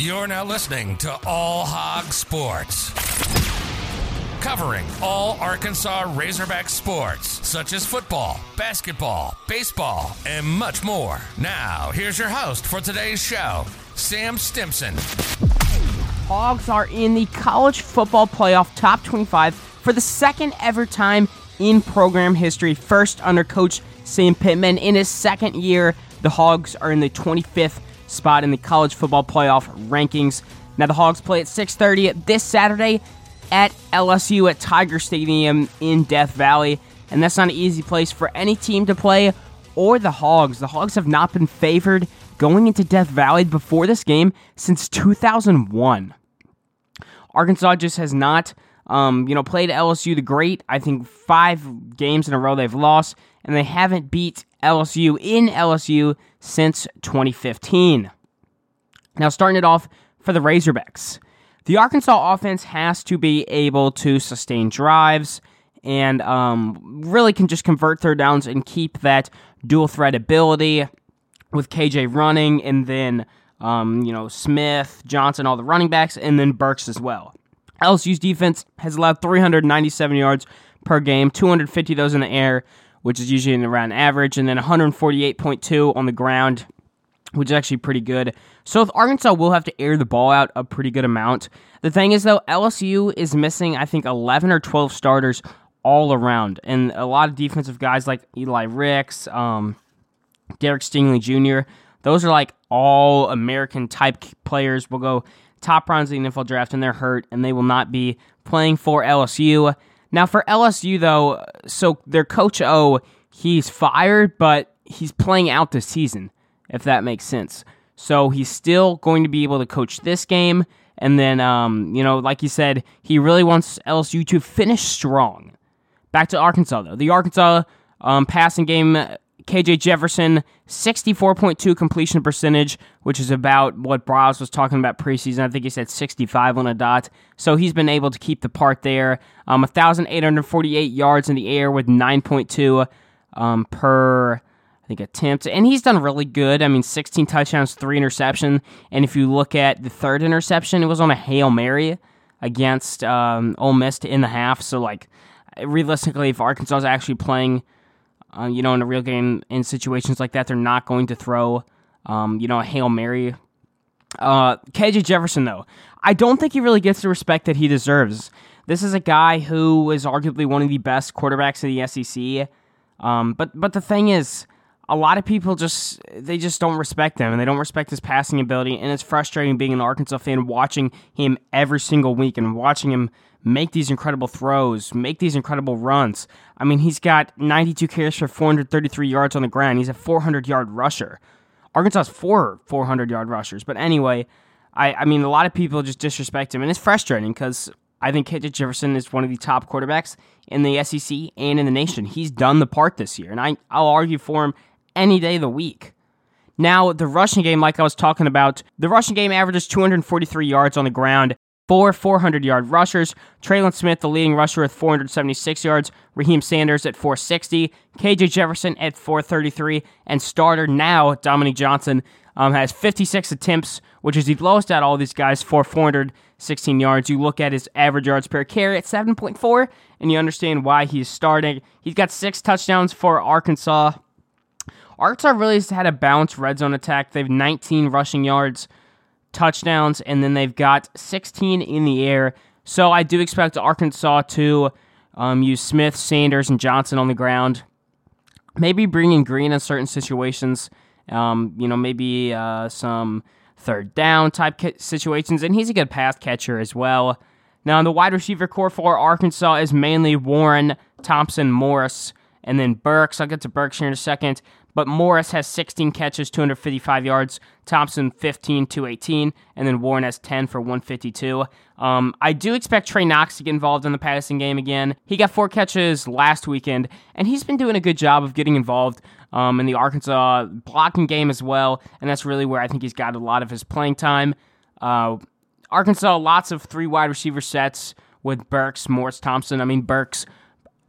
You're now listening to All Hog Sports. Covering all Arkansas Razorback sports, such as football, basketball, baseball, and much more. Now, here's your host for today's show, Sam Stimson. Hogs are in the college football playoff top 25 for the second ever time in program history. First under coach Sam Pittman. In his second year, the Hogs are in the 25th spot in the college football playoff rankings. Now the Hogs play at 6:30 this Saturday at LSU at Tiger Stadium in Death Valley, and that's not an easy place for any team to play or the Hogs. The Hogs have not been favored going into Death Valley before this game since 2001. Arkansas just has not, um, you know, played LSU the great. I think five games in a row they've lost, and they haven't beat LSU in LSU since 2015. Now, starting it off for the Razorbacks, the Arkansas offense has to be able to sustain drives and um, really can just convert third downs and keep that dual threat ability with KJ running and then um, you know Smith, Johnson, all the running backs, and then Burks as well. LSU's defense has allowed 397 yards per game, 250 those in the air, which is usually around average, and then 148.2 on the ground, which is actually pretty good. So Arkansas will have to air the ball out a pretty good amount. The thing is though, LSU is missing I think 11 or 12 starters all around, and a lot of defensive guys like Eli Ricks, um, Derek Stingley Jr. Those are like all American type players. Will go top rounds of the NFL draft, and they're hurt, and they will not be playing for LSU. Now for LSU though, so their coach O, he's fired, but he's playing out the season, if that makes sense. So he's still going to be able to coach this game. And then, um, you know, like you said, he really wants LSU to finish strong. Back to Arkansas, though. The Arkansas um, passing game, KJ Jefferson, 64.2 completion percentage, which is about what Braz was talking about preseason. I think he said 65 on a dot. So he's been able to keep the part there. Um, 1,848 yards in the air with 9.2 um, per, I think, attempt. And he's done really good. I mean, 16 touchdowns, three interception. And if you look at the third interception, it was on a Hail Mary against um, Ole Miss in the half. So, like, realistically, if Arkansas is actually playing, uh, you know, in a real game in situations like that, they're not going to throw, um, you know, a hail mary. Uh, KJ Jefferson, though, I don't think he really gets the respect that he deserves. This is a guy who is arguably one of the best quarterbacks in the SEC. Um, but but the thing is, a lot of people just they just don't respect him and they don't respect his passing ability, and it's frustrating being an Arkansas fan watching him every single week and watching him make these incredible throws, make these incredible runs. I mean, he's got 92 carries for 433 yards on the ground. He's a 400 yard rusher. Arkansas has four 400 yard rushers. But anyway, I, I mean, a lot of people just disrespect him, and it's frustrating because I think KJ Jefferson is one of the top quarterbacks in the SEC and in the nation. He's done the part this year, and I, I'll argue for him any day of the week. Now, the rushing game, like I was talking about, the rushing game averages 243 yards on the ground four 400 yard rushers. Trelon Smith, the leading rusher, with 476 yards. Raheim Sanders at 460. KJ Jefferson at 433. And starter now, Dominique Johnson, um, has 56 attempts, which is the lowest out of all these guys for 416 yards. You look at his average yards per carry at 7.4, and you understand why he's starting. He's got six touchdowns for Arkansas. Arkansas really has had a balanced red zone attack. They have 19 rushing yards touchdowns, and then they've got 16 in the air. So I do expect Arkansas to um, use Smith, Sanders, and Johnson on the ground. Maybe bring in Green in certain situations. Um, you know, maybe uh, some third down type situations, and he's a good pass catcher as well. Now, the wide receiver corps for Arkansas is mainly Warren, Thompson, Morris, and then Burks. I'll get to Burks here in a second but Morris has 16 catches, 255 yards. Thompson 15, 218, and then Warren has 10 for 152. Um, I do expect Trey Knox to get involved in the passing game again. He got four catches last weekend, and he's been doing a good job of getting involved um, in the Arkansas blocking game as well, and that's really where I think he's got a lot of his playing time. Uh, Arkansas, lots of three wide receiver sets with Burks, Morris, Thompson. I mean, Burks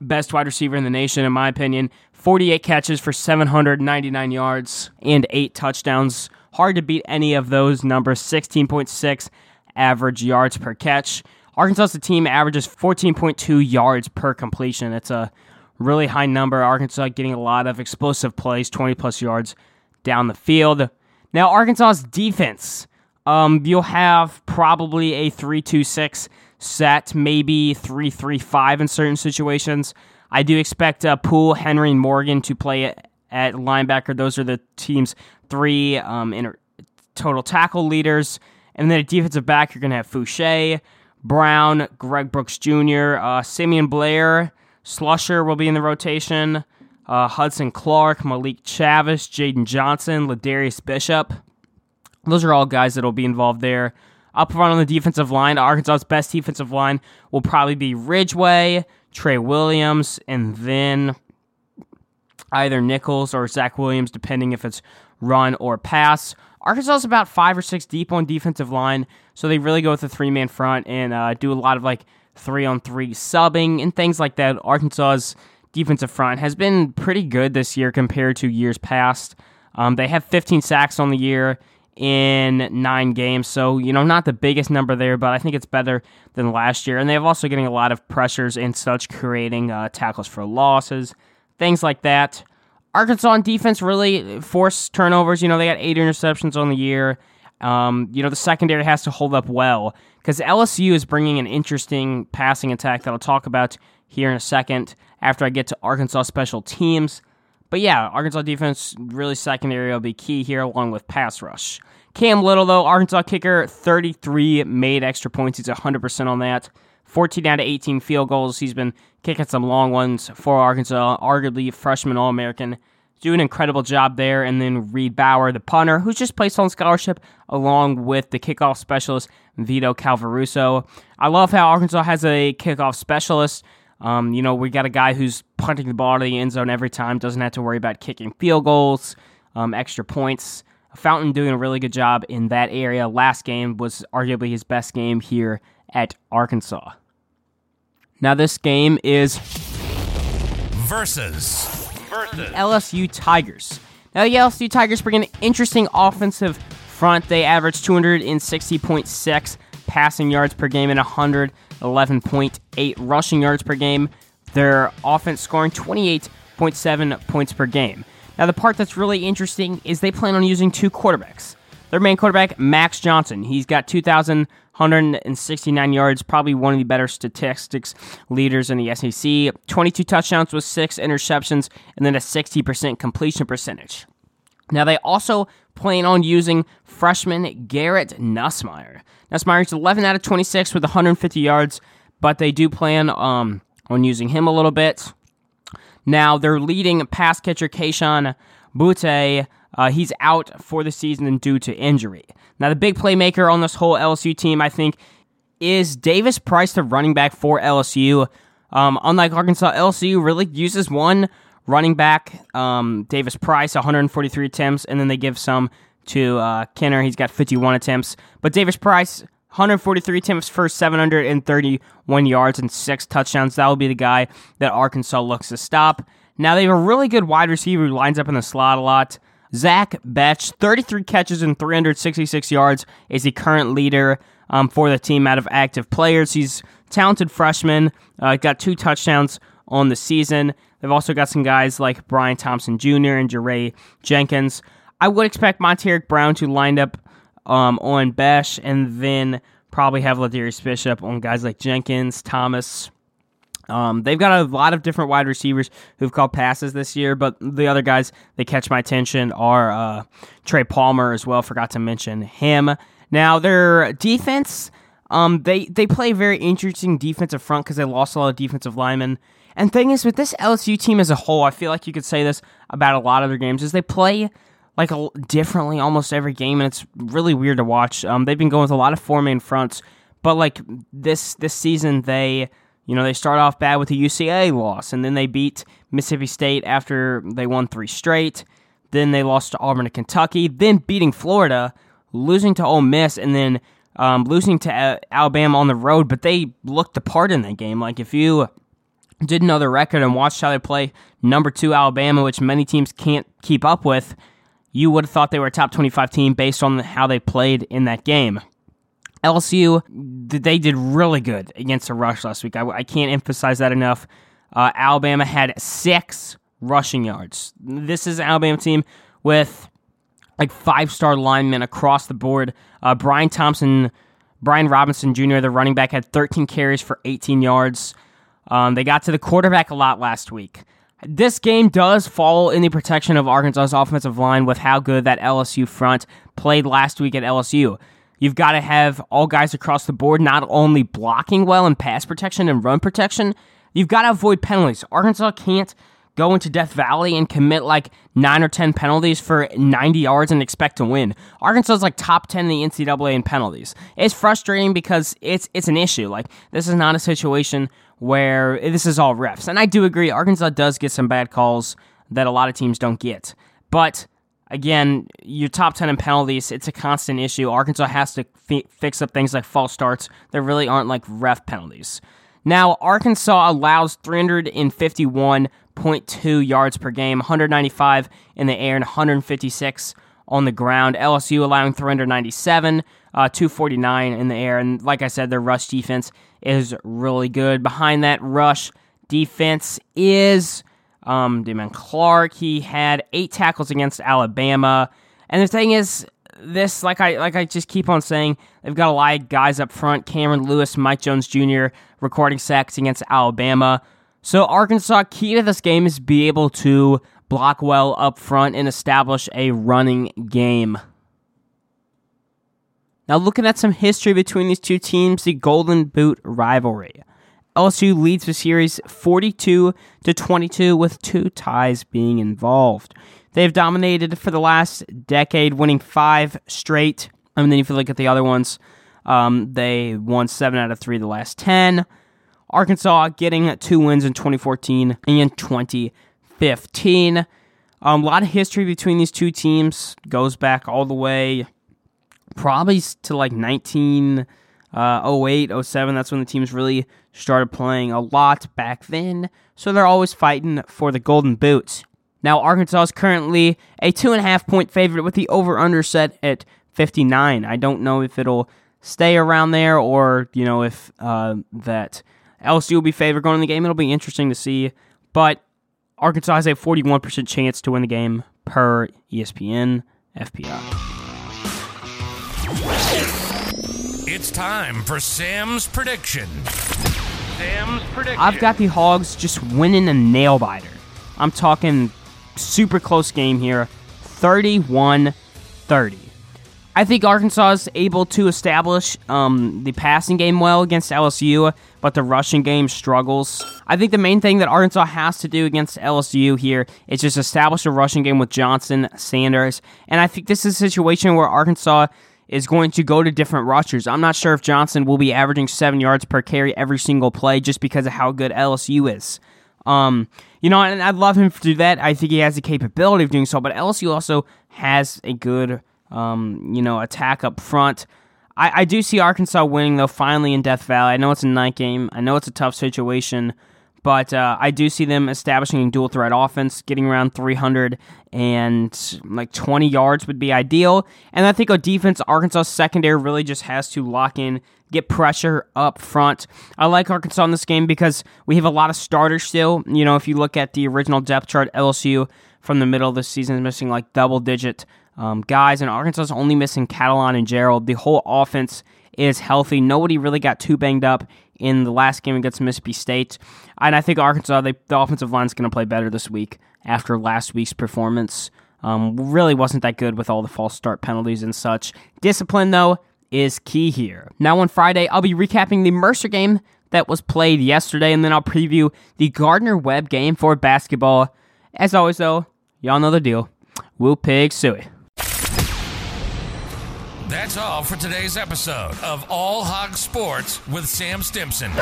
best wide receiver in the nation, in my opinion. 48 catches for 799 yards and eight touchdowns. Hard to beat any of those numbers. 16.6 average yards per catch. Arkansas, the team, averages 14.2 yards per completion. It's a really high number. Arkansas getting a lot of explosive plays, 20 plus yards down the field. Now, Arkansas's defense, um, you'll have probably a 3 2 6 set, maybe 3 3 5 in certain situations. I do expect uh, Pool, Henry, and Morgan to play at linebacker. Those are the team's three um, inter- total tackle leaders. And then a defensive back, you're going to have Foucha, Brown, Greg Brooks Jr., uh, Simeon Blair, Slusher will be in the rotation. Uh, Hudson Clark, Malik Chavis, Jaden Johnson, Ladarius Bishop. Those are all guys that will be involved there. Up front on the defensive line, Arkansas's best defensive line will probably be Ridgeway, Trey Williams, and then either Nichols or Zach Williams, depending if it's run or pass. Arkansas is about five or six deep on defensive line, so they really go with a three man front and uh, do a lot of like three on three subbing and things like that. Arkansas's defensive front has been pretty good this year compared to years past. Um, they have 15 sacks on the year in nine games. So, you know, not the biggest number there, but I think it's better than last year. And they've also getting a lot of pressures and such, creating uh, tackles for losses, things like that. Arkansas on defense really forced turnovers. You know, they got eight interceptions on the year. Um, you know, the secondary has to hold up well because LSU is bringing an interesting passing attack that I'll talk about here in a second after I get to Arkansas special teams. But yeah, Arkansas defense really secondary will be key here along with pass rush. Cam Little, though, Arkansas kicker, 33 made extra points. He's 100% on that. 14 out of 18 field goals. He's been kicking some long ones for Arkansas, arguably freshman All American. Do an incredible job there. And then Reid Bauer, the punter, who's just placed on scholarship, along with the kickoff specialist, Vito Calvaruso. I love how Arkansas has a kickoff specialist. Um, you know, we got a guy who's punting the ball to the end zone every time, doesn't have to worry about kicking field goals, um, extra points. Fountain doing a really good job in that area. Last game was arguably his best game here at Arkansas. Now, this game is versus, versus. LSU Tigers. Now, the LSU Tigers bring an interesting offensive front. They average 260.6 passing yards per game and 111.8 rushing yards per game. Their offense scoring 28.7 points per game. Now, the part that's really interesting is they plan on using two quarterbacks. Their main quarterback, Max Johnson, he's got 2,169 yards, probably one of the better statistics leaders in the SEC. 22 touchdowns with six interceptions, and then a 60% completion percentage. Now, they also plan on using freshman Garrett Nussmeier. Nussmeier's 11 out of 26 with 150 yards, but they do plan um, on using him a little bit. Now, their leading pass catcher, Kayshon Boutte, uh, he's out for the season due to injury. Now, the big playmaker on this whole LSU team, I think, is Davis Price, the running back for LSU. Um, unlike Arkansas, LSU really uses one running back, um, Davis Price, 143 attempts, and then they give some to uh, Kenner. He's got 51 attempts. But Davis Price, 143 attempts for 731 yards and six touchdowns. That will be the guy that Arkansas looks to stop. Now they have a really good wide receiver who lines up in the slot a lot. Zach Betch, 33 catches and 366 yards, is the current leader um, for the team out of active players. He's talented freshman, uh, got two touchdowns on the season. They've also got some guys like Brian Thompson Jr. and Jaray Jenkins. I would expect Montaric Brown to line up um, on Besh, and then probably have Ladarius Bishop on guys like Jenkins, Thomas. Um, they've got a lot of different wide receivers who've caught passes this year, but the other guys that catch my attention are uh, Trey Palmer as well. Forgot to mention him. Now their defense, um, they they play a very interesting defensive front because they lost a lot of defensive linemen. And thing is, with this LSU team as a whole, I feel like you could say this about a lot of their games is they play like a, differently almost every game, and it's really weird to watch. Um, they've been going with a lot of four main fronts, but like this this season, they you know they start off bad with a UCLA loss, and then they beat Mississippi State after they won three straight. Then they lost to Auburn and Kentucky, then beating Florida, losing to Ole Miss, and then um, losing to uh, Alabama on the road. But they looked the part in that game. Like if you didn't know the record and watched how they play number two Alabama, which many teams can't keep up with you would have thought they were a top 25 team based on how they played in that game. LSU, they did really good against the rush last week. I, I can't emphasize that enough. Uh, Alabama had six rushing yards. This is an Alabama team with like five star linemen across the board. Uh, Brian Thompson, Brian Robinson Jr., the running back, had 13 carries for 18 yards. Um, they got to the quarterback a lot last week. This game does fall in the protection of Arkansas's offensive line with how good that LSU front played last week at LSU. You've got to have all guys across the board not only blocking well in pass protection and run protection, you've got to avoid penalties. Arkansas can't go into Death Valley and commit like nine or 10 penalties for 90 yards and expect to win. Arkansas is like top 10 in the NCAA in penalties. It's frustrating because it's, it's an issue. Like, this is not a situation where this is all refs. And I do agree, Arkansas does get some bad calls that a lot of teams don't get. But again, your top 10 in penalties, it's a constant issue. Arkansas has to f- fix up things like false starts. There really aren't like ref penalties. Now, Arkansas allows 351.2 yards per game, 195 in the air, and 156 on the ground. LSU allowing 397, uh, 249 in the air. And like I said, their rush defense is really good. Behind that rush defense is um, Damone Clark. He had eight tackles against Alabama. And the thing is, this like I like I just keep on saying, they've got a lot of guys up front: Cameron Lewis, Mike Jones Jr. recording sacks against Alabama. So Arkansas key to this game is be able to block well up front and establish a running game. Now, looking at some history between these two teams, the Golden Boot rivalry. LSU leads the series 42 to 22 with two ties being involved. They've dominated for the last decade, winning five straight. And then if you look at the other ones, um, they won seven out of three the last 10. Arkansas getting two wins in 2014 and 2015. Um, a lot of history between these two teams goes back all the way probably to like 1908, uh, 07. That's when the teams really started playing a lot back then. So they're always fighting for the Golden Boots. Now, Arkansas is currently a two and a half point favorite with the over under set at 59. I don't know if it'll stay around there or, you know, if uh, that LSU will be favored going in the game. It'll be interesting to see. But Arkansas has a 41% chance to win the game per ESPN FPI. It's time for Sam's prediction. Sam's prediction. I've got the Hogs just winning a nail biter. I'm talking super close game here 31 30. I think Arkansas is able to establish um, the passing game well against LSU, but the rushing game struggles. I think the main thing that Arkansas has to do against LSU here is just establish a rushing game with Johnson, Sanders, and I think this is a situation where Arkansas is going to go to different rushers. I'm not sure if Johnson will be averaging seven yards per carry every single play just because of how good LSU is. Um, you know, and I'd love him to do that. I think he has the capability of doing so, but LSU also has a good um, you know, attack up front. I, I do see Arkansas winning though. Finally in Death Valley. I know it's a night game. I know it's a tough situation, but uh, I do see them establishing a dual threat offense, getting around 300 and like 20 yards would be ideal. And I think a defense, Arkansas secondary really just has to lock in, get pressure up front. I like Arkansas in this game because we have a lot of starters still. You know, if you look at the original depth chart, LSU from the middle of the season is missing like double digit um, guys, and Arkansas is only missing Catalon and Gerald. The whole offense is healthy. Nobody really got too banged up in the last game against Mississippi State. And I think Arkansas, they, the offensive line is going to play better this week after last week's performance. Um, really wasn't that good with all the false start penalties and such. Discipline, though, is key here. Now, on Friday, I'll be recapping the Mercer game that was played yesterday, and then I'll preview the Gardner Webb game for basketball. As always, though, y'all know the deal. Woo pig Sooie. That's all for today's episode of All Hog Sports with Sam Stimson.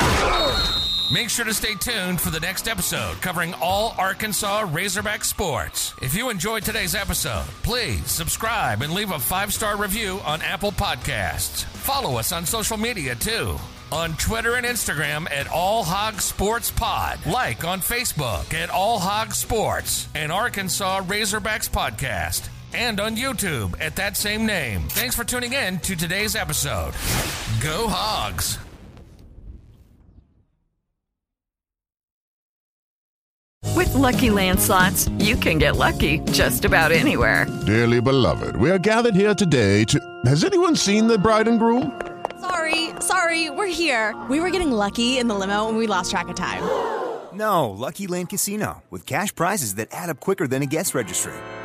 Make sure to stay tuned for the next episode covering all Arkansas Razorback sports. If you enjoyed today's episode, please subscribe and leave a five star review on Apple Podcasts. Follow us on social media too. On Twitter and Instagram at All Hog Sports Pod. Like on Facebook at All Hog Sports and Arkansas Razorbacks Podcast and on YouTube at that same name. Thanks for tuning in to today's episode. Go Hogs! With Lucky Land slots, you can get lucky just about anywhere. Dearly beloved, we are gathered here today to. Has anyone seen the bride and groom? Sorry, sorry, we're here. We were getting lucky in the limo and we lost track of time. No, Lucky Land Casino, with cash prizes that add up quicker than a guest registry.